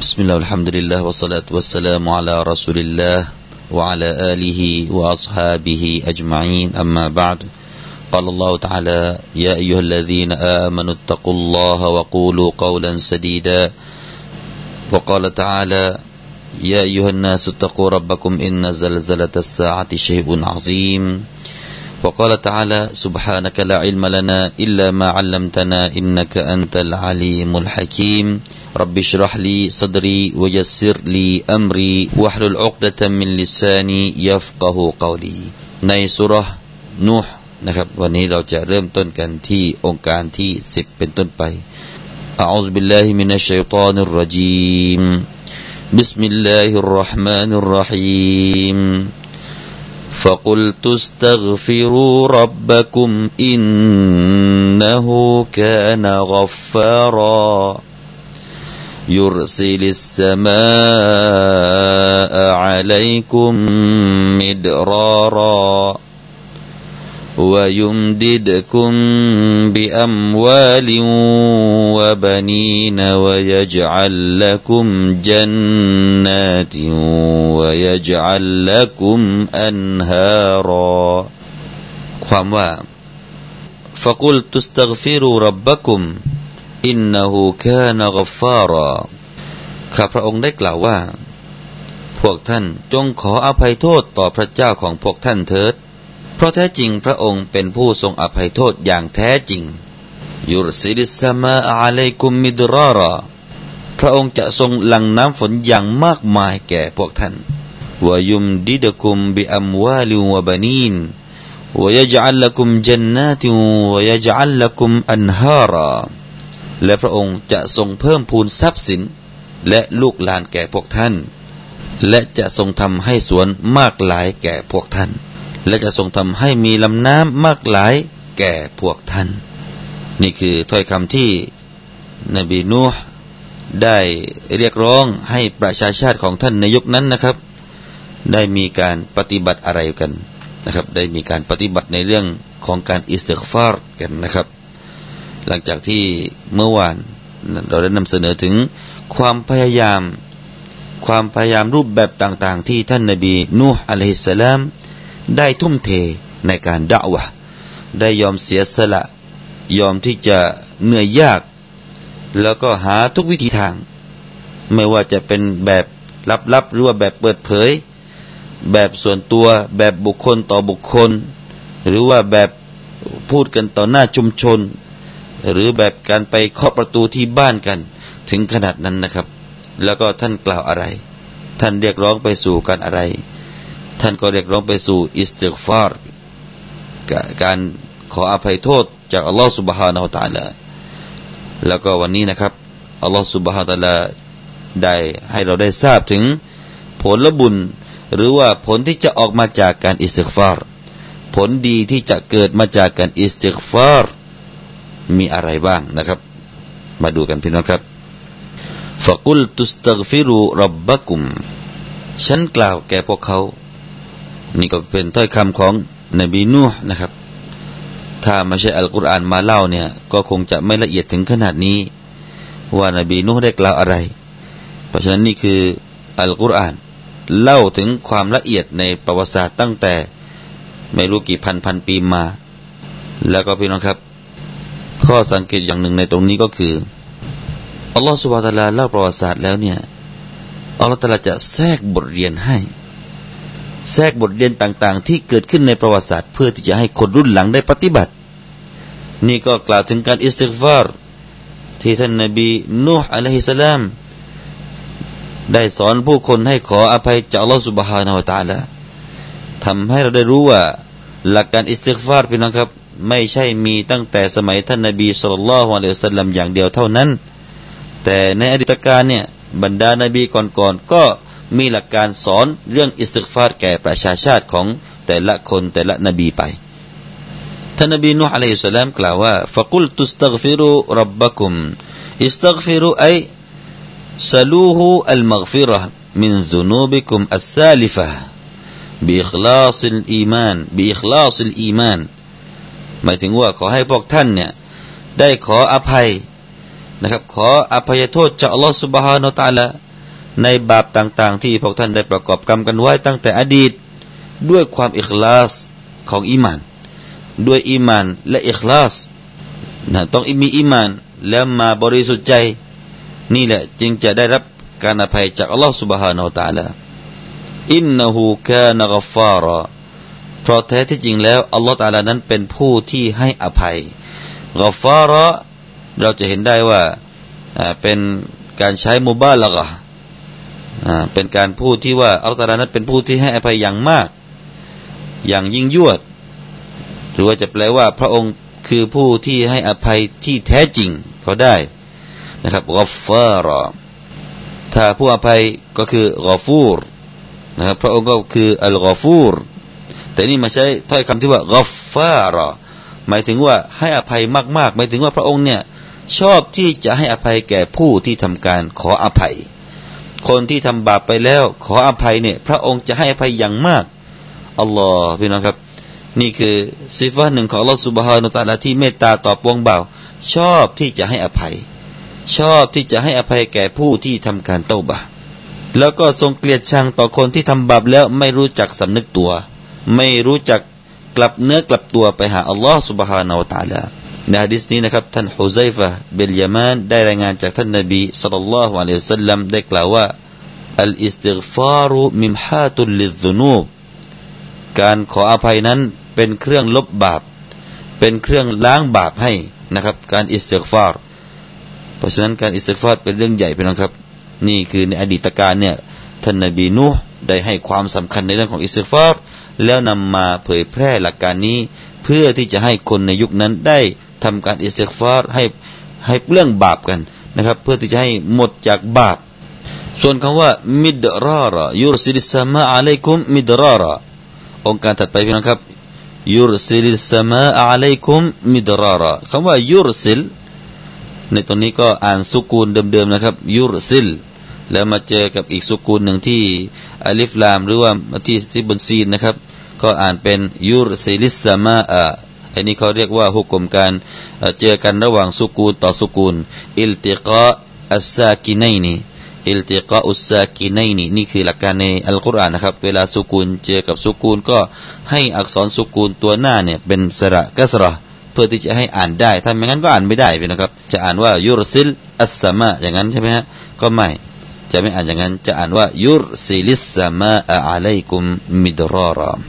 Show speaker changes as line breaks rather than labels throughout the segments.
بسم الله والحمد لله والصلاة والسلام على رسول الله وعلى آله وأصحابه أجمعين أما بعد قال الله تعالى يا أيها الذين آمنوا اتقوا الله وقولوا قولا سديدا وقال تعالى يا أيها الناس اتقوا ربكم إن زلزلة الساعة شيء عظيم وقال تعالى سبحانك لا علم لنا إلا ما علمتنا إنك أنت العليم الحكيم رب اشرح لي صدري ويسر لي أمري واحلل عقدة من لساني يفقه قولي ในสุรนูห์นะครับวันนี้เราจะเริ่มต้นกันที่องค์การที่10เป็นต้นไป أعوذ بالله من الشيطان الرجيم بسم الله الرحمن الرحيم فقلت استغفروا ربكم إنه كان غفارا. يرسل السماء عليكم مدرارا. ويمددكم بأموال وبنين ويجعل لكم جنات ويجعل لكم أنهارا ความว่า فقلت استغفروا ربكم إنه كان غفارا ข้าพระองค์ได้กล่าวว่า พวกท่านจงขออภัยโทษต่อพระเจ้าของพวกท่านเถิด เพราะแท้จริงพระองค์เป็นผู้ทรงอภัยโทษอย่างแท้จริงยุรซิลิสมาอาลัยกุมมิดรารอพระองค์จะทรงหลั่งน้ำฝนอย่างมากมายแก่พวกท่านวายุมดิดกุมบิอัมวาลิวะบานีนวยจัลลักุมจันนาติวยจัลลักุมอันฮาราและพระองค์จะทรงเพิ่มพูนทรัพย์สิน และลูกหลานแก่พวกท่าน และจะทรงทำให้สวนมากหลายแก่พวกท่าน และจะทรงทำให้มีลำน้ำมากหลายแก่พวกท่าน นี่คือถ้อยคำที่นบีนูห์ได้เรียกร้องให้ประชาชาติของท่านในยุคนั้นนะครับ ได้มีการปฏิบัติอะไรกันนะครับ ได้มีการปฏิบัติในเรื่องของการอิสติกฟาร์กันนะครับ หลังจากที่เมื่อวานเราได้นำเสนอถึงความพยายาม ความพยายามรูปแบบต่าง ๆ ที่ท่านนบีนูห์อะลัยฮิสสลาม ได้ทุ่มเทในการด่าวะได้ยอมเสียสละ ยอมที่จะเหนื่อยยาก แล้วก็หาทุกวิธีทาง ไม่ว่าจะเป็นแบบลับๆหรือว่าแบบเปิดเผย แบบส่วนตัวแบบบุคคลต่อบุคคล หรือว่าแบบพูดกันต่อหน้าชุมชน หรือแบบการไปเคาะประตูที่บ้านกัน ถึงขนาดนั้นนะครับ แล้วก็ท่านกล่าวอะไร ท่านเรียกร้องไปสู่การอะไร ท่านก็เรียกร้องไปสู่อิสติกฟาร์การขออภัยโทษจากอัลลอฮฺ سبحانه وتعالى แล้วก็วันนี้นะครับอัลลอฮฺ سبحانه وتعالى ได้ให้เราได้ทราบถึงผลละบุญ หรือว่าผลที่จะออกมาจากการอิสติกฟาร์ผลดีที่จะเกิดมาจากการอิสติกฟาร์มีอะไรบ้างนะครับ มาดูกันพี่น้องครับفقلت استغفروا ربكم ฉันกล่าวแก่พวกเขา นี่ก็เป็นถ้อยคำของนบีนูห์นะครับ ถ้าไม่ใช่อัลกุรอานมาเล่าเนี่ย ก็คงจะไม่ละเอียดถึงขนาดนี้ ว่านบีนูห์ได้กล่าวอะไร เพราะฉะนั้นนี่คืออัลกุรอานเล่าถึงความละเอียดในประวัติศาสตร์ตั้งแต่ไม่รู้กี่พันพันปีมา แล้วก็พี่น้องครับ ข้อสังเกตอย่างหนึ่งในตรงนี้ก็คืออัลลอฮฺสุบฮฺตะลาเล่าประวัติศาสตร์แล้วเนี่ยอัลลอฮฺตะลาจะแทรกบทเรียนให้ แทรกบทเรียนต่างๆ ที่เกิดขึ้นในประวัติศาสตร์เพื่อที่จะให้คนรุ่นหลังได้ปฏิบัติ นี่ก็กล่าวถึงการอิสติกฟารที่ท่านนบีนูห์ عليه السلام ได้สอนผู้คนให้ขออภัยจากอัลลอฮฺ سبحانه وتعالى ทำให้เราได้รู้ว่าหลักการอิสติกฟารพี่น้องครับ ไม่ใช่มีตั้งแต่สมัยท่านนบี صلى الله عليه وسلم อย่างเดียวเท่านั้น แต่ในอดีตกาลเนี่ยบรรดานบีก่อนๆก็ มีหลักการสอนเรื่องอิสติกฟารแก่ประชาชาติของแต่ละคนแต่ละนบีไป ท่านนบีนูฮ์อะลัยฮิสสลามกล่าวว่า فقل تستغفروا ربكم استغفروا أي سلوه المغفرة من ذنوبكم السالفة بإخلاص الإيمان بإخلاص الإيمان หมายถึงว่าขอให้พวกท่านเนี่ยได้ขออภัยนะครับ ขออภัยโทษจากอัลลอฮฺ سبحانه และ تعالى ในบาปต่างๆ ที่พวกท่านได้ประกอบกรรมกันไว้ตั้งแต่อดีต ด้วยความอิคลาสของอีมาน ด้วยอีมานและอิคลาสนะต้องมีอีมานแล้วมาบริสุทธิ์ใจ นี่แหละจึงจะได้รับการอภัยจากอัลลอฮฺ سبحانه และ تعالى อินนหูกานกฟาระเพราะแท้ที่จริงแล้วอัลลอฮฺตาลานั้นเป็นผู้ที่ให้อภัยกฟาระเราจะเห็นได้ว่าเป็นการใช้มุบาละกะ เป็นการพูดที่ว่าอัลตาลานั้นเป็นผู้ที่ให้อภัยอย่างมาก อย่างยิ่งยวด หรือว่าจะแปลว่าพระองค์คือผู้ที่ให้อภัยที่แท้จริงก็ได้นะครับกอฟาระถ้าผู้อภัยก็คือกอฟูรนะครับพระองค์ก็คืออัลกอฟูรแต่นี่มาใช้ถ้อยคำที่ว่ากอฟาระหมายถึงว่าให้อภัยมากๆ หมายถึงว่าพระองค์เนี่ยชอบที่จะให้อภัยแก่ผู้ที่ทำการขออภัย คนที่ทำบาปไปแล้ว ขออภัยเนี่ย พระองค์จะให้อภัยอย่างมากอัลลอฮ์พี่น้องครับ นี่คือสิฟะหนึ่งของลอสุบฮานุตาลาที่เมตตาต่อปวงบ่าว ชอบที่จะให้อภัย ชอบที่จะให้อภัยแก่ผู้ที่ทำการเต้าบาแล้วก็ทรงเกลียดชังต่อคนที่ทำบาปแล้วไม่รู้จักสำนึกตัว ไม่รู้จักกลับเนื้อกลับตัวไปหาอัลลอฮ์สุบฮานาอตาลา ในฮะดิษนี้นะครับ ท่านฮุไซฟะเบลยามานได้รายงานจากท่านนบีสัลลัลลอฮุอะลัยฮิสัลลัมได้กล่าวว่าอัลอิสติฆฟารุมิมฮาตุลลิซุนูบการขออภัยนั้นเป็นเครื่องลบบาป เป็นเครื่องล้างบาปให้นะครับ การอิสติฆฟารเพราะฉะนั้นการอิสติฆฟารเป็นเรื่องใหญ่พี่น้องครับ นี่คือในอดีตกาลเนี่ยท่านนบีนูห์ได้ให้ความสำคัญในเรื่องของอิสติกฟารแล้วนำมาเผยแพร่หลักการนี้ เพื่อที่จะให้คนในยุคนั้นได้ ทำการอิสติฟารให้ให้เรื่องบาปกันนะครับ เพื่อที่จะให้หมดจากบาป ส่วนคำว่าمدرارا يرسل السماء عليكم مدراراองค์การถัดไปพี่น้องครับยุรซิลิสมาอะลัยกุมมิดรารคำว่ายุรซิลในตรงนี้ก็อ่านสุกูลเดิมๆนะครับ ยุรซิลแล้วมาเจอกับอีกสุกูลหนึ่งที่อัลิฟลามหรือว่าที่ที่บน سين นะครับ ก็อ่านเป็น يرسل السماء อันนี้เขาเรียกว่า حكم การเจอกันระหว่าง سكون ต่อ سكون التقاء الساكنين التقاء الساكنين นี่คือหลักการในอัลกุรอานนะครับ เวลาสุกูลเจอกับสุกูลก็ให้อักษร سكون ตัวหน้าเนี่ยเป็นสระ كسرة เพื่อที่จะให้อ่านได้ ถ้าไม่งั้นก็อ่านไม่ได้ไปนะครับ จะอ่านว่าيرسل السماء อย่างนั้นใช่ไหมฮะ ก็ไม่ จะไม่อ่านอย่างนั้น จะอ่านว่าيرسل السماء عليكم مدرارا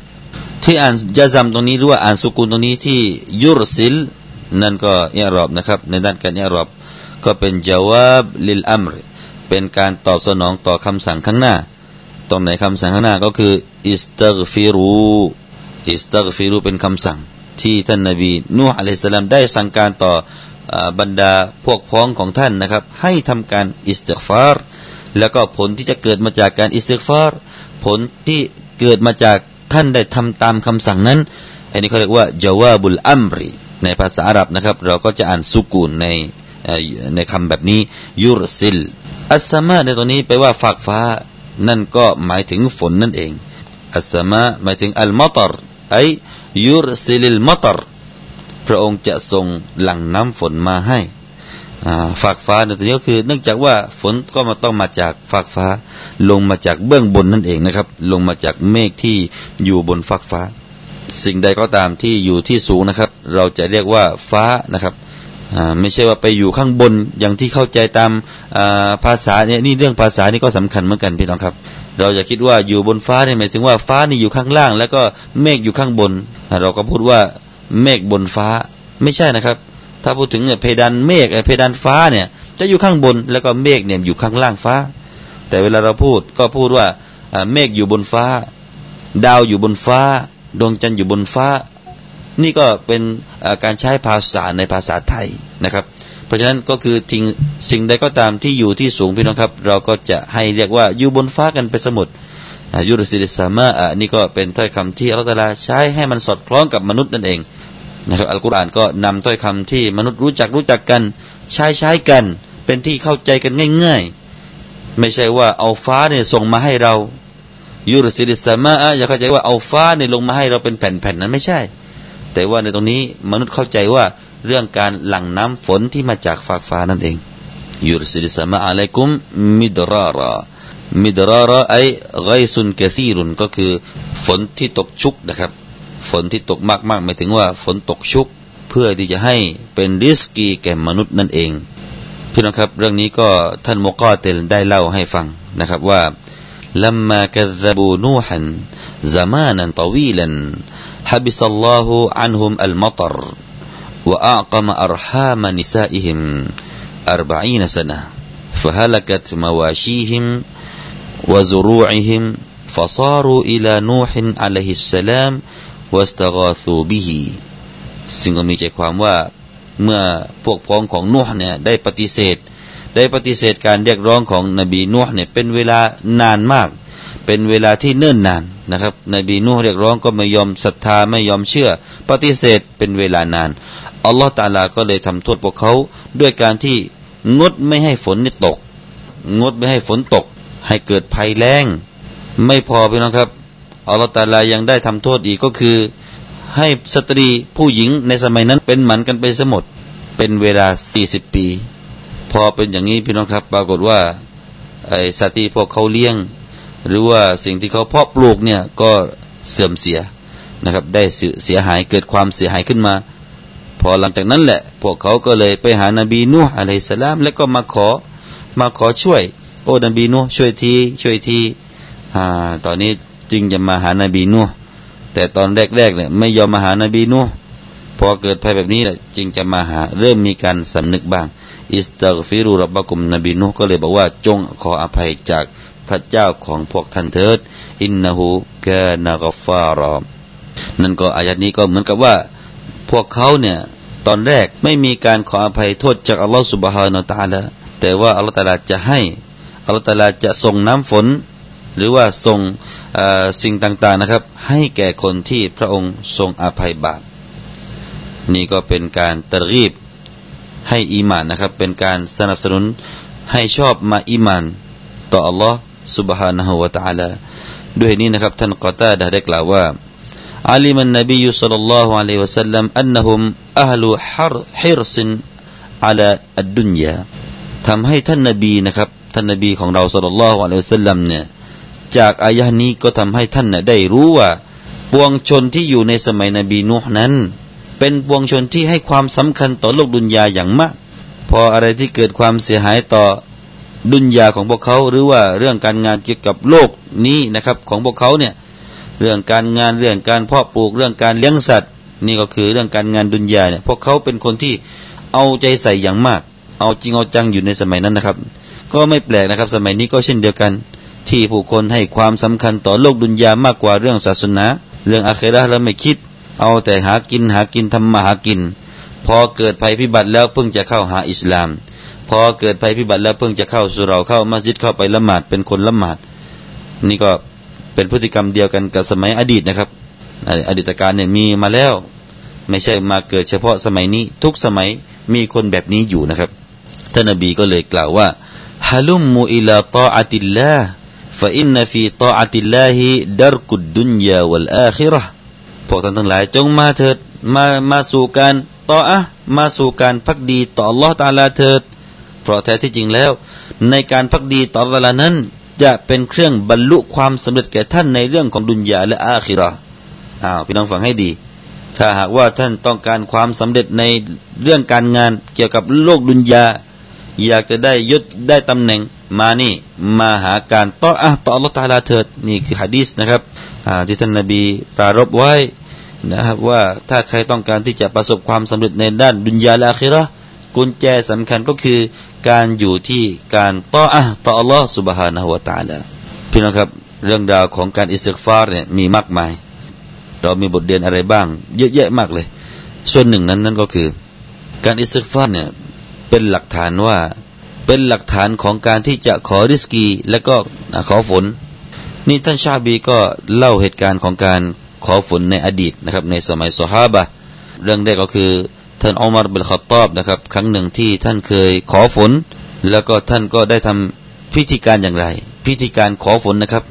ที่อ่าน جزم ตรงนี้หรือว่าอ่าน سكون ตรงนี้ที่ يرسل นั่นก็ إعراب นะครับ ในด้านการ إعراب ก็เป็น جواب للأمر เป็นการตอบสนองต่อคำสั่งข้างหน้า ตรงไหนคำสั่งข้างหน้าก็คือاستغفروا استغفروا เป็นคำสั่ง ที่ท่านนบีนูฮ์ عليه السلام ได้สั่งการต่อบรรดาพวกพ้องของท่านนะครับ ให้ทำการอิสติกฟารแล้วก็ผลที่จะเกิดมาจากการอิสติกฟารผลที่เกิดมาจาก ท่านได้ทำตามคำสั่งนั้น อันนี้เขาเรียกว่าجواب الأمر ในภาษาอาหรับนะครับ เราก็จะอ่านสุกูลในในคำแบบนี้ยุรซิล อัสมาในตัวนี้แปลว่าฝากฟ้า นั่นก็หมายถึงฝนนั่นเอง อัสมาหมายถึงอัลมอตรไอยุรซิลิลมอตรพระองค์จะส่งหลั่งน้ำฝนมาให้ ฝากฟ้าในตัวนี้ก็คือ เนื่องจากว่าฝนก็มาต้องมาจากฝากฟ้า ลงมาจากเบื้องบนนั่นเองนะครับ ลงมาจากเมฆที่อยู่บนฟากฟ้า สิ่งใดก็ตามที่อยู่ที่สูงนะครับ เราจะเรียกว่าฟ้านะครับไม่ใช่ว่าไปอยู่ข้างบนอย่างที่เข้าใจตามภาษาเนี่ยนี่เรื่องภาษานี่ก็สำคัญเหมือนกันพี่น้องครับ เราจะคิดว่าอยู่บนฟ้าเนี่ยหมายถึงว่าฟ้านี่อยู่ข้างล่าง แล้วก็เมฆอยู่ข้างบน เราก็พูดว่าเมฆบนฟ้าไม่ใช่นะครับ ถ้าพูดถึงเนี่ยเพดานเมฆเพดานฟ้าเนี่ย จะอยู่ข้างบนแล้วก็เมฆเนี่ยอยู่ข้างล่างฟ้า แต่เวลาเราพูดก็พูดว่าเมฆอยู่บนฟ้า ดาวอยู่บนฟ้า ดวงจันทร์อยู่บนฟ้า นี่ก็เป็นการใช้ภาษาในภาษาไทยนะครับ เพราะฉะนั้นก็คือทิ้งสิ่งใดก็ตามที่อยู่ที่สูงพี่น้องครับ เราก็จะให้เรียกว่าอยู่บนฟ้ากันไปสมุดยุรสิริสามาอะนี่ก็เป็นถ้อยคำที่อัลลอฮฺใช้ให้มันสอดคล้องกับมนุษย์นั่นเอง นะครับอัลกุรอานก็นำถ้อยคำที่มนุษย์รู้จักรู้จักกัน ใช้ใช้กัน เป็นที่เข้าใจกันง่าย ๆ ไม่ใช่ว่าเอาฟ้าเนี่ยส่งมาให้เรายูรสิริสมาอะอย่าเข้าใจว่าเอาฟ้าเนี่ยลงมาให้เราเป็นแผ่นๆนั้นไม่ใช่ แต่ว่าในตรงนี้มนุษย์เข้าใจว่าเรื่องการหลั่งน้ำฝนที่มาจากฟากฟ้านั่นเองยุรสิลิสมาอะลัยกุมมิดรารามิดราราไอไกซุนกะซีรุนก็คือฝนที่ตกชุกนะครับ ฝนที่ตกมากๆหมายถึงว่าฝนตกชุก เพื่อที่จะให้เป็นริสกีแก่มนุษย์นั่นเองพี่น้องครับเรื่องนี้ก็ท่านมุกอเตลได้เล่าให้ฟังนะครับว่า لما كذبوا نوحا زمانا طويلا حبس الله عنهم المطر وأعقم أرحام نسائهم أربعين سنة فهلكت مواشيهم وزروعهم فصاروا إلى نوح عليه السلام วัสตกอสูบิฮีซึ่งก็มีใจความว่าเมื่อพวกพ้องของนุ่ห์เนี่ยได้ปฏิเสธ ได้ปฏิเสธการเรียกร้องของนบีนุ่ห์เนี่ยเป็นเวลานานมาก เป็นเวลาที่เนิ่นนานนะครับ นบีนุ่ห์เรียกร้องก็ไม่ยอมศรัทธาไม่ยอมเชื่อ ปฏิเสธเป็นเวลานานอัลลอฮฺตาลาก็เลยทำโทษพวกเขาด้วยการที่งดไม่ให้ฝนนี่ตก งดไม่ให้ฝนตก ให้เกิดภัยแล้ง ไม่พอพี่นะครับ อัลลอฮฺตาลายังได้ทำโทษอีกก็คือ ให้สตรีผู้หญิงในสมัยนั้นเป็นหมันกันไปสมดเป็นเวลาสี่สิบปี พอเป็นอย่างนี้พี่น้องครับ ปรากฏว่าไอ้สตรีพวกเขาเลี้ยง หรือว่าสิ่งที่เขาเพาะปลูกเนี่ยก็เสื่อมเสียนะครับ ได้เสียหายเกิดความเสียหายขึ้นมา พอหลังจากนั้นแหละ พวกเขาก็เลยไปหานาบีนูฮ์อะลัยสลาม แล้วก็มาขอมาขอช่วย โอ้นบีนูช่วยทีช่วยทีอ่าตอนนี้ จึงจะมาหานาบีนูแต่ตอนแรกๆเนี่ยไม่ยอมมาหานาบีนูพอเกิดภัยแบบนี้แหละจึงจะมาหาเริ่มมีการสำนึกบ้าง อิสตักฟิรูรับบะกุมนบีนูก็เลยบอกว่าจงขออภัยจากพระเจ้าของพวกท่านเถิด อินนาหูกานากฟารอมนั่นก็อายัดนี้ก็เหมือนกับว่า พวกเขาเนี่ยตอนแรกไม่มีการขออภัยโทษจากอัลลอฮฺสุบฮานาตาละแต่ว่าอัลลอฮฺตาลาจะให้อัลลอฮฺตาลาจะส่งน้ำฝน หรือว่าทรงสิ่งต่างๆนะครับ ให้แก่คนที่พระองค์ทรงอภัยบาปนี่ก็เป็นการตรีบให้อีมานนะครับ เป็นการสนับสนุนให้ชอบมาอีมานต่ออัลลอฮ์ سبحانه และ تعالى ด้วยนี้นะครับท่านกอตาได้กล่าวว่า علم النبي صلى الله عليه وسلم أنهم أهل حر حرص على الدنيا ทำให้ท่านนบีนะครับท่านนบีของเราสัลลัลลอฮุอะลัยฮิวะสัลลัมเนี่ย จากอายะนี้ก็ทำให้ท่านได้รู้ว่า ปวงชนที่อยู่ในสมัยนบีนูห์นั้น เป็นปวงชนที่ให้ความสำคัญต่อโลกดุนยาอย่างมาก พออะไรที่เกิดความเสียหายต่อดุนยาของพวกเขาหรือว่าเรื่องการงานเกี่ยวกับโลกนี้นะครับ ของพวกเขาเนี่ยเรื่องการงานเรื่องการเพาะปลูกเรื่องการเลี้ยงสัตว์ นี่ก็คือเรื่องการงานดุนยาเนี่ยพวกเขาเป็นคนที่เอาใจใส่อย่างมาก เอาจริงเอาจังอยู่ในสมัยนั้นนะครับ ก็ไม่แปลกนะครับ สมัยนี้ก็เช่นเดียวกัน ที่ผู้คนให้ความสำคัญต่อโลกดุนยามากกว่าเรื่องศาสนา เรื่องอาเคราแล้วไม่คิด เอาแต่หากินหากินทำมาหากิน พอเกิดภัยพิบัติแล้วเพิ่งจะเข้าหาอิสลาม พอเกิดภัยพิบัติแล้วเพิ่งจะเข้าสุเราเข้ามัสยิดเข้าไปละหมาดเป็นคนละหมาด นี่ก็เป็นพฤติกรรมเดียวกันกับสมัยอดีตนะครับ อดีตการเนี่ยมีมาแล้ว ไม่ใช่มาเกิดเฉพาะสมัยนี้ ทุกสมัยมีคนแบบนี้อยู่นะครับท่านนบีก็เลยกล่าวว่าฮะลุมมูอิลาตาอัติลลาห์ فإن في طاعة الله درك الدنيا والآخرة พวกท่านทั้งหลายจงมาเถิดมามาสู่การต่ออะมาสู่การพักดีต่อ Allah ตาลาเถิด เพราะแท้ที่จริงแล้ว ในการพักดีต่อ Allah นั้น จะเป็นเครื่องบรรลุความสำเร็จแก่ท่านในเรื่องของดุนยาและอาคิรออ้าวพี่น้องฟังให้ดี ถ้าหากว่าท่านต้องการความสำเร็จในเรื่องการงานเกี่ยวกับโลกดุนยาอยากจะได้ยศได้ตำแหน่ง มานี่มาหาการต่ออะต่ออัลลอฮฺตาลาเถิดนี่คือฮะดีษนะครับที่ท่านนบีปรารภไว้นะครับว่าถ้าใครต้องการที่จะประสบความสำเร็จในด้านดุนยาและอาคิเราะฮฺกุญแจสำคัญก็คือการอยู่ที่การ طاعة ต่ออัลลอฮฺ سبحانه وتعالى พี่น้องครับเรื่องราวของการอิสติกฟาร์เนี่ยมีมากมาย เรามีบทเรียนอะไรบ้าง เยอะแยะมากเลย ส่วนหนึ่งนั้นนั่นก็คือ การอิสติกฟาร์เนี่ยเป็นหลักฐานว่า เป็นหลักฐานของการที่จะขอริสกี และก็ขอฝน นี่ท่านชาบีก็เล่าเหตุการณ์ของการขอฝนในอดีตนะครับ ในสมัยสฮาบะเรื่องแรกก็คือท่านอุมารบิลขตอบนะครับ ครั้งหนึ่งที่ท่านเคยขอฝน แล้วก็ท่านก็ได้ทำพิธีการอย่างไร พิธีการขอฝนนะครับ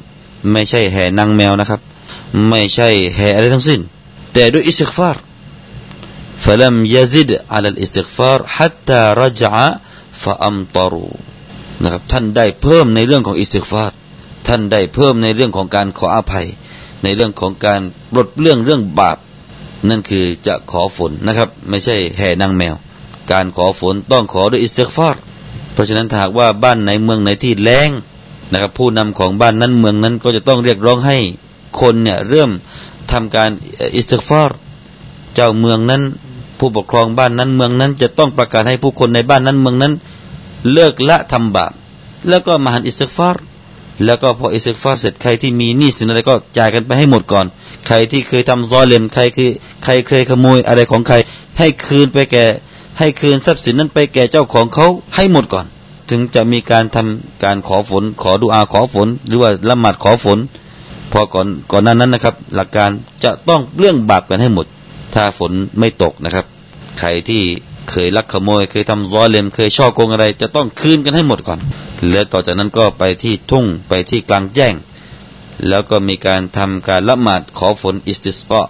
ไม่ใช่แห่นางแมวนะครับ ไม่ใช่แห่อะไรทั้งสิ้น แต่ด้วยอิสติกฟาร فلم يزد على الاستغفار حتى رجع فأمطروا นะครับ ท่านได้เพิ่มในเรื่องของอิสติฟาร์ท่านได้เพิ่มในเรื่องของการขออภัย ในเรื่องของการลดเรื่องเรื่องบาป นั่นคือจะขอฝนนะครับ ไม่ใช่แห่นางแมว การขอฝนต้องขอด้วยอิสติฟาร์เพราะฉะนั้นหากว่าบ้านไหนเมืองไหนที่แล้งนะครับ ผู้นำของบ้านนั้นเมืองนั้นก็จะต้องเรียกร้องให้คนเนี่ยเริ่มทำการอิสติฟาร์เจ้าเมืองนั้น ผู้ปกครองบ้านนั้นเมืองนั้น จะต้องประกาศให้ผู้คนในบ้านนั้นเมืองนั้น เลิกละทำบาปแล้วก็มาหันอิสติฟาร์แล้วก็พออิสติฟาร์เสร็จใครที่มีหนี้สินอะไรก็จ่ายกันไปให้หมดก่อน ใครที่เคยทำซอเลมใครคือใครเคยขโมยอะไรของใคร ให้คืนไปแก่ ให้คืนทรัพย์สินนั้นไปแก่เจ้าของเขาให้หมดก่อน ถึงจะมีการทำการขอฝน ขอดุอาขอฝน หรือว่าละหมาดขอฝน พอก่อนก่อนนั้นนั้นนะครับ หลักการจะต้องเรื่องบาปกันให้หมด ถ้าฝนไม่ตกนะครับ ใครที่เคยลักขโมย เคยทำซ้อเลมเคยช่อโกงอะไร จะต้องคืนกันให้หมดก่อน แล้วต่อจากนั้นก็ไปที่ทุ่งไปที่กลางแจ้ง แล้วก็มีการทำการละหมาดขอฝนอิสติสกะ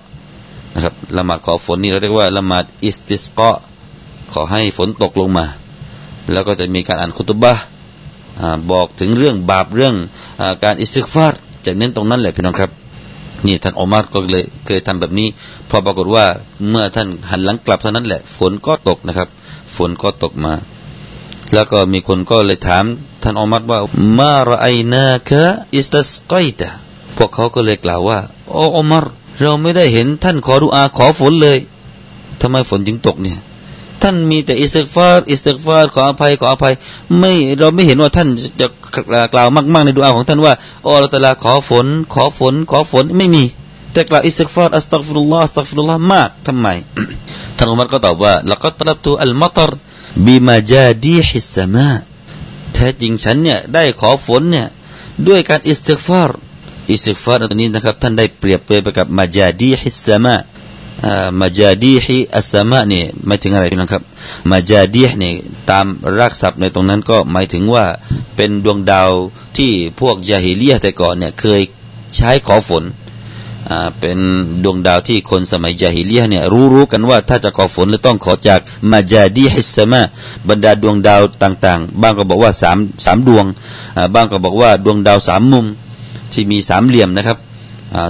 นะครับละหมาดขอฝนนี่เราเรียกว่าละหมาดอิสติสกะขอให้ฝนตกลงมา แล้วก็จะมีการอ่านคุตบะบอกถึงเรื่องบาปเรื่องอการอิสิกฟารจะเน้นตรงนั้นแหละพี่น้องครับ นี่ท่านอมารก็เลยเคยทำแบบนี้ พอปรากฏว่าเมื่อท่านหันหลังกลับเท่านั้นแหละ ฝนก็ตกนะครับ ฝนก็ตกมา แล้วก็มีคนก็เลยถาม ท่านอมารว่ามาระไอนาคะอิสตัสกอยตะพวกเขาก็เลยกล่าวว่าโอ้อมารเราไม่ได้เห็นท่านขอดุอาขอฝนเลยทำไมฝนจึงตกเนี่ย ท่านมีแต่อิสติฟาร์อิสติฟาร์ขออภัยขออภัย ไม่เราไม่เห็นว่าท่านจะกล่าวมาก ๆ ในดุอาของท่านว่าโอ้อัลลอฮ์ตะลาขอฝน ขอฝน ขอฝนไม่มี แต่กล่าวอิสติฟาร์أستغفر الله أستغفر اللهมากทำไมท่านอุมัรก็ตอบว่าلقد طلبت المطر بمجاديح السماءแท้จริงฉันเนี่ยได้ขอฝนเนี่ยด้วยการอิสติฟาร์อิสติฟาร์ตัวนี้นะครับท่านได้เปรียบเปรยไปกับمجاديح السماء มาจาดีฮิอัสมะนี่หมายถึงอะไรพี่น้องครับมาจาดีฮนี่ตามรากศัพท์ในตรงนั้นก็หมายถึงว่าเป็นดวงดาวที่พวกยาฮิเลียแต่ก่อนเนี่ยเคยใช้ขอฝนเป็นดวงดาวที่คนสมัยยาฮิเลียเนี่ยรู้รู้กันว่าถ้าจะขอฝนจะต้องขอจากมาจาดีฮิสมะบรรดาดวงดาวต่างๆบางก็บอกว่าสามสามดวงบางก็บอกว่าดวงดาวสามมุมที่มีสามเหลี่ยมนะครับ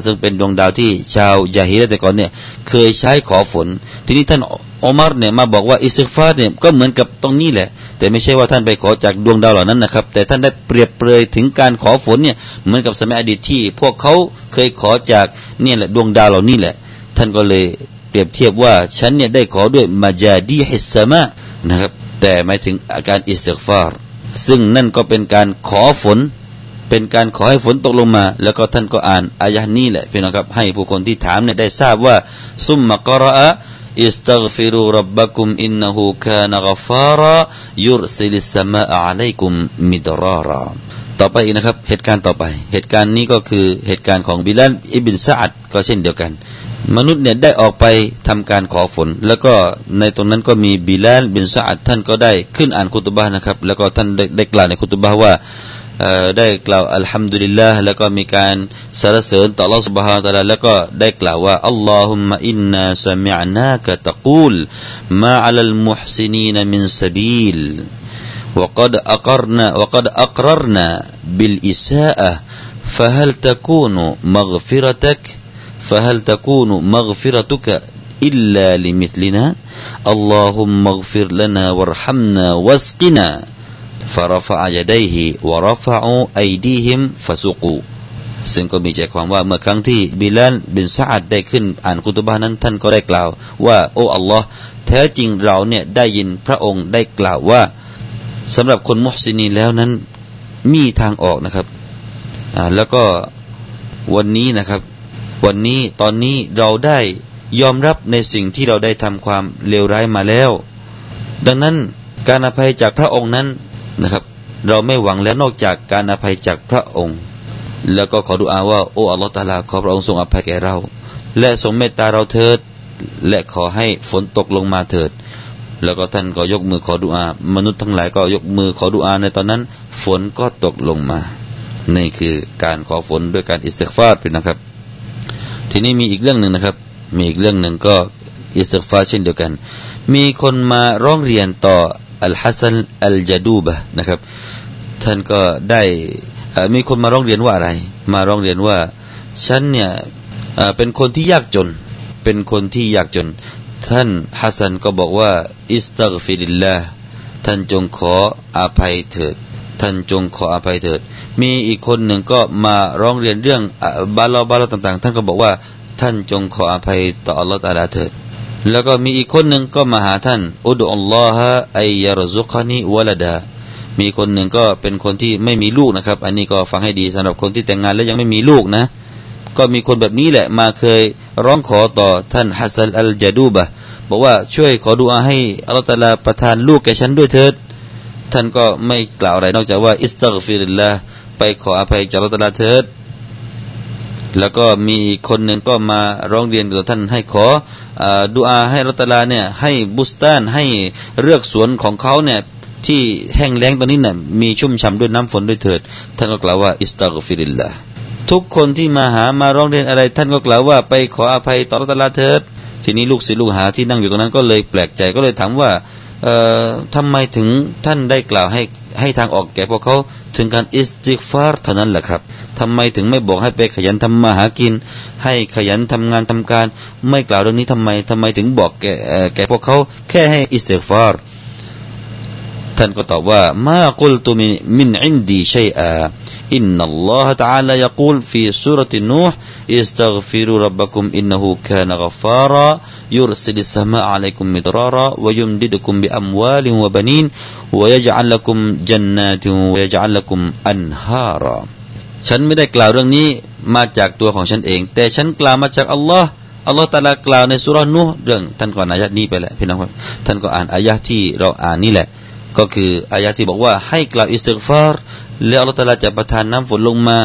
ซึ่งเป็นดวงดาวที่ชาวยาฮิลแต่ก่อนเนี่ยเคยใช้ขอฝน ทีนี้ท่านอุมารเนี่ยมาบอกว่าอิสิฟาเนี่ยก็เหมือนกับตรงนี้แหละ แต่ไม่ใช่ว่าท่านไปขอจากดวงดาวเหล่านั้นนะครับ แต่ท่านได้เปรียบเปรยถึงการขอฝนเนี่ยเหมือนกับสมัยอดีตที่ พวกเขาเคยขอจากเนี่ยแหละดวงดาวเหล่านี้แหละ ท่านก็เลยเปรียบเทียบว่าฉันเนี่ยได้ขอด้วยมาจาดีฮิสมะนะครับ แต่หมายถึงอาการอิสิฟาร์ซึ่งนั่นก็เป็นการขอฝน เป็นการขอให้ฝนตกลงมา แล้วก็ท่านก็อ่านอายะนี้แหละพี่น้องครับให้ผู้คนที่ถามเนี่ยได้ทราบว่าثم قرأ استغفروا ربكم إنه كان غفارا يرسل السماء عليكم مدراراต่อไปอีกนะครับ เหตุการณ์ต่อไป เหตุการณ์นี้ก็คือเหตุการณ์ของบิลาลอิบินซาอัดก็เช่นเดียวกัน มนุษย์เนี่ยได้ออกไปทำการขอฝน แล้วก็ในตรงนั้นก็มีบิลาลบินซาอัดท่านก็ได้ขึ้นอ่านคุตบะนะครับ แล้วก็ท่านได้กล่าวในคุตบะว่า ได้กล่าวอัลฮัมดุลิลลาห์แล้วก็มีการสรรเสริญต่อ Allah سبحانه และ تعالى แล้วก็ได้กล่าวว่าอัลลอฮุมมะอินนาสมิอ์นากะตะกูลมาอัลลมุฮซินีนมินซบีล وقد أقرنا وقد أقررنا بالإساءة فهل تكون مغفرتك فهل تكون مغفرتك إلا لمثلنا اللهم اغفر لنا وارحمنا واسقنا ฟารฟะอายาไดฮิวารฟะอูไอดีฮิมฟาสุกูซึ่งก็มีใจความว่าเมื่อครั้งที่บิลันบินซาอัดได้ขึ้นอ่านคุตบานั้นท่านก็ได้กล่าว ว่าโอ้อัลลอฮ์แท้จริงเราเนี่ยได้ยินพระองค์ได้กล่าวว่าสำหรับคนมุฮซินีแล้วนั้นมีทางออกนะครับอ่าแล้วก็วันนี้นะครับ วันนี้ตอนนี้เราได้ยอมรับในสิ่งที่เราได้ทำความเลวร้ายมาแล้ว ดังนั้นการอภัยจากพระองค์นั้น นะครับ เราไม่หวังแล้วนอกจากการอภัยจากพระองค์ แล้วก็ขอดุอาว่าโอ้อัลลอฮฺตาลาขอพระองค์ทรงอภัยแก่เรา และทรงเมตตาเราเถิด และขอให้ฝนตกลงมาเถิด แล้วก็ท่านก็ยกมือขอดุอา มนุษย์ทั้งหลายก็ยกมือขอดุอาในตอนนั้น ฝนก็ตกลงมา นี่คือการขอฝนด้วยการอิสติกฟาร์เป็นะครับ ทีนี้มีอีกเรื่องหนึ่งนะครับ มีอีกเรื่องหนึ่งก็อิสติกฟาร์เช่นเดียวกัน มีคนมาร้องเรียนต่อ อัลฮัสซัน الجدوبةนะครับ ท่านก็ได้มีคนมาร้องเรียนว่าอะไร มาร้องเรียนว่า ฉันเนี่ยเป็นคนที่ยากจน เป็นคนที่ยากจน ท่านฮัสซันก็บอกว่า استغفر اللهท่านจงขออภัยเถิด ท่านจงขออภัยเถิด มีอีกคนหนึ่งก็มาร้องเรียนเรื่องบาลอบาลต่าง ๆ ท่านก็บอกว่า ท่านจงขออภัยต่ออัลลอฮฺตาลาเถิด แล้วก็มีอีกคนหนึ่งก็มาหาท่านอุดอัลลอฮะไอยารซุกานีวะลดา มีคนหนึ่งก็เป็นคนที่ไม่มีลูกนะครับ อันนี้ก็ฟังให้ดีสำหรับคนที่แต่งงานแล้วยังไม่มีลูกนะ ก็มีคนแบบนี้แหละมาเคยร้องขอต่อท่านฮัสซันอัลจาดูบะบอกว่าช่วยขอดุอาให้อัลลอฮ์ตาลาประทานลูกแก่ฉันด้วยเถิด ท่านก็ไม่กล่าวอะไรนอกจากว่าاستغفر اللهไปขออภัยจากอัลลอฮ์ตาลาเถิด แล้วก็มีคนหนึ่งก็มาร้องเรียนต่อท่านให้ขอดุอาให้อัลลอฮ์ตาลาเนี่ยให้بستانให้เรือกสวนของเขาเนี่ยที่แห้งแล้งตอนนี้เนี่ยมีชุ่มฉ่ำด้วยน้ำฝนด้วยเถิด ท่านก็กล่าวว่าاستغفر اللهทุกคนที่มาหามาร้องเรียนอะไร ท่านก็กล่าวว่าไปขออภัยต่ออัลลอฮ์ตาลาเถิด ทีนี้ลูกศิษย์ลูกหาที่นั่งอยู่ตรงนั้นก็เลยแปลกใจก็เลยถามว่า ทำไมถึงท่านได้กล่าวให้ให้ทางออกแก่พวกเขาถึงการอิสติฟาร์เท่านั้นแหละครับ ทำไมถึงไม่บอกให้ไปขยันทำมาหากิน ให้ขยันทำงานทำการ ไม่กล่าวเรื่องนี้ทำไม ทำไมถึงบอกแก่แก่พวกเขาแค่ให้อิสติฟาร์ท่านก็ตอบว่ามากุลตุมิมินอินดีชัยอาอินนัลลอฮฺ تعالى يقول في سورة نوح استغفروا ربكم إنه كان غفارا يرسل السماء عليكم مدرارا ويمددكم بأموال وبنين ويجعل لكم جنات ويجعل لكم أنهارا ฉันไม่ได้กล่าวเรื่องนี้มาจากตัวของฉันเอง แต่ฉันกล่าวมาจากอัลลอฮ์อัลลอฮ์ตาลากล่าวในสุรานูเรื่องท่านก่อนอายะนี้ไปแหละพี่น้องครับท่านก็อ่านอายะที่เราอ่านนี่แหละ ก็คืออายะที่บอกว่าให้กล่าวอิสติกฟาร์แล้วอัลลอฮ์ตาลาจะประทานน้ำฝนลงมา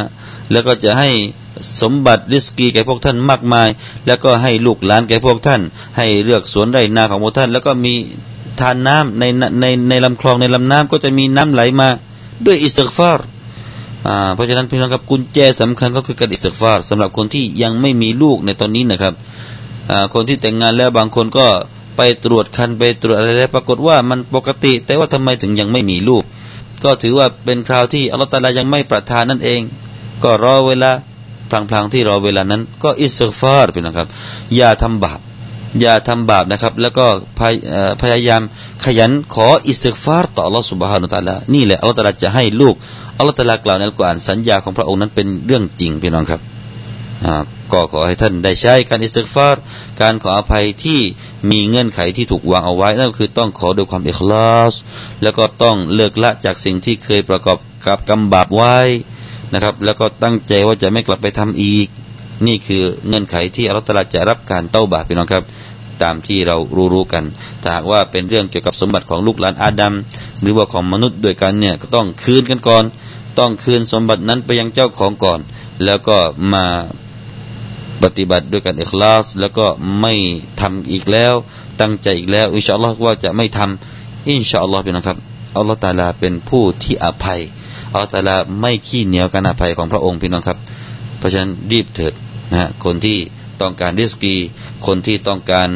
แล้วก็จะให้ สมบัติริสกีแก่พวกท่านมากมาย แล้วก็ให้ลูกหลานแก่พวกท่าน ให้เรือกสวนไร่นาของพวกท่าน แล้วก็มีธารน้ำในในในลำคลองในลำน้ำก็จะมีน้ำไหลมาด้วยอิสติกฟาร์เพราะฉะนั้นพี่น้องครับกุญแจสำคัญก็คือการอิสติกฟาร์สำหรับคนที่ยังไม่มีลูกในตอนนี้นะครับคนที่แต่งงานแล้วบางคนก็ไปตรวจครรภ์ไปตรวจอะไรแล้วปรากฏว่ามันปกติ แต่ว่าทำไมถึงยังไม่มีลูก ก็ถือว่าเป็นคราวที่อัลลอฮฺตาลายังไม่ประทานนั่นเอง ก็รอเวลา พลางๆที่รอเวลานั้น ก็อิสฟาร์เป็นนะครับ อย่าทำบาปอย่าทำบาปนะครับ แล้วก็พยายามขยันขออิสฟาร์ต่ออัลลอฮฺสุบฮานุตะลานี่แหละอัลลอฮฺตะลาจะให้ลูกอัลลอฮฺตะลากล่าวในอัลกุรอานสัญญาของพระองค์นั้นเป็นเรื่องจริงพี่น้องครับก็ขอให้ท่านได้ใช้การอิสฟาร์การขออภัยที่มีเงื่อนไขที่ถูกวางเอาไว้นั่นก็คือต้องขอด้วยความอิคลาส แล้วก็ต้องเลิกละจากสิ่งที่เคยประกอบกับกรรมบาปไว้ นะครับ แล้วก็ตั้งใจว่าจะไม่กลับไปทำอีก นี่คือเงื่อนไขที่อัลลอฮฺจะรับการเต้าบาปพี่น้องครับ ตามที่เรารู้ๆกันถ้าหากว่าเป็นเรื่องเกี่ยวกับสมบัติของลูกหลานอาดัมหรือว่าของมนุษย์ด้วยกันเนี่ยก็ต้องคืนกันก่อน ต้องคืนสมบัตินั้นไปยังเจ้าของก่อน แล้วก็มาปฏิบัติด้วยกันอิคลาส แล้วก็ไม่ทำอีกแล้ว ตั้งใจอีกแล้วอินชาอัลลอฮ์ว่าจะไม่ทำอินชาอัลลอฮ์พี่น้องครับอัลลอฮ์ตาลาเป็นผู้ที่อภัย อัลลอฮฺตาลาไม่ขี้เหนียวการอภัยของพระองค์พี่น้องครับ เพราะฉะนั้นรีบเถิดนะฮะคนที่ต้องการริสกี คนที่ต้องการ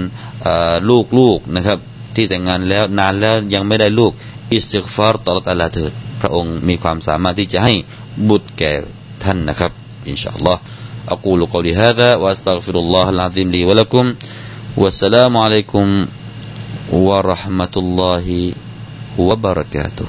ลูกลูกนะครับ ที่แต่งงานแล้วนานแล้วยังไม่ได้ลูกอิสติกฟาร์ต่อตาลาเถิด พระองค์มีความสามารถที่จะให้บุตรแก่ท่านนะครับอินชาอัลลอฮ์ أقول قولي هذا وأستغفر الله العظيم لي ولكم والسلام عليكم ورحمة الله وبركاته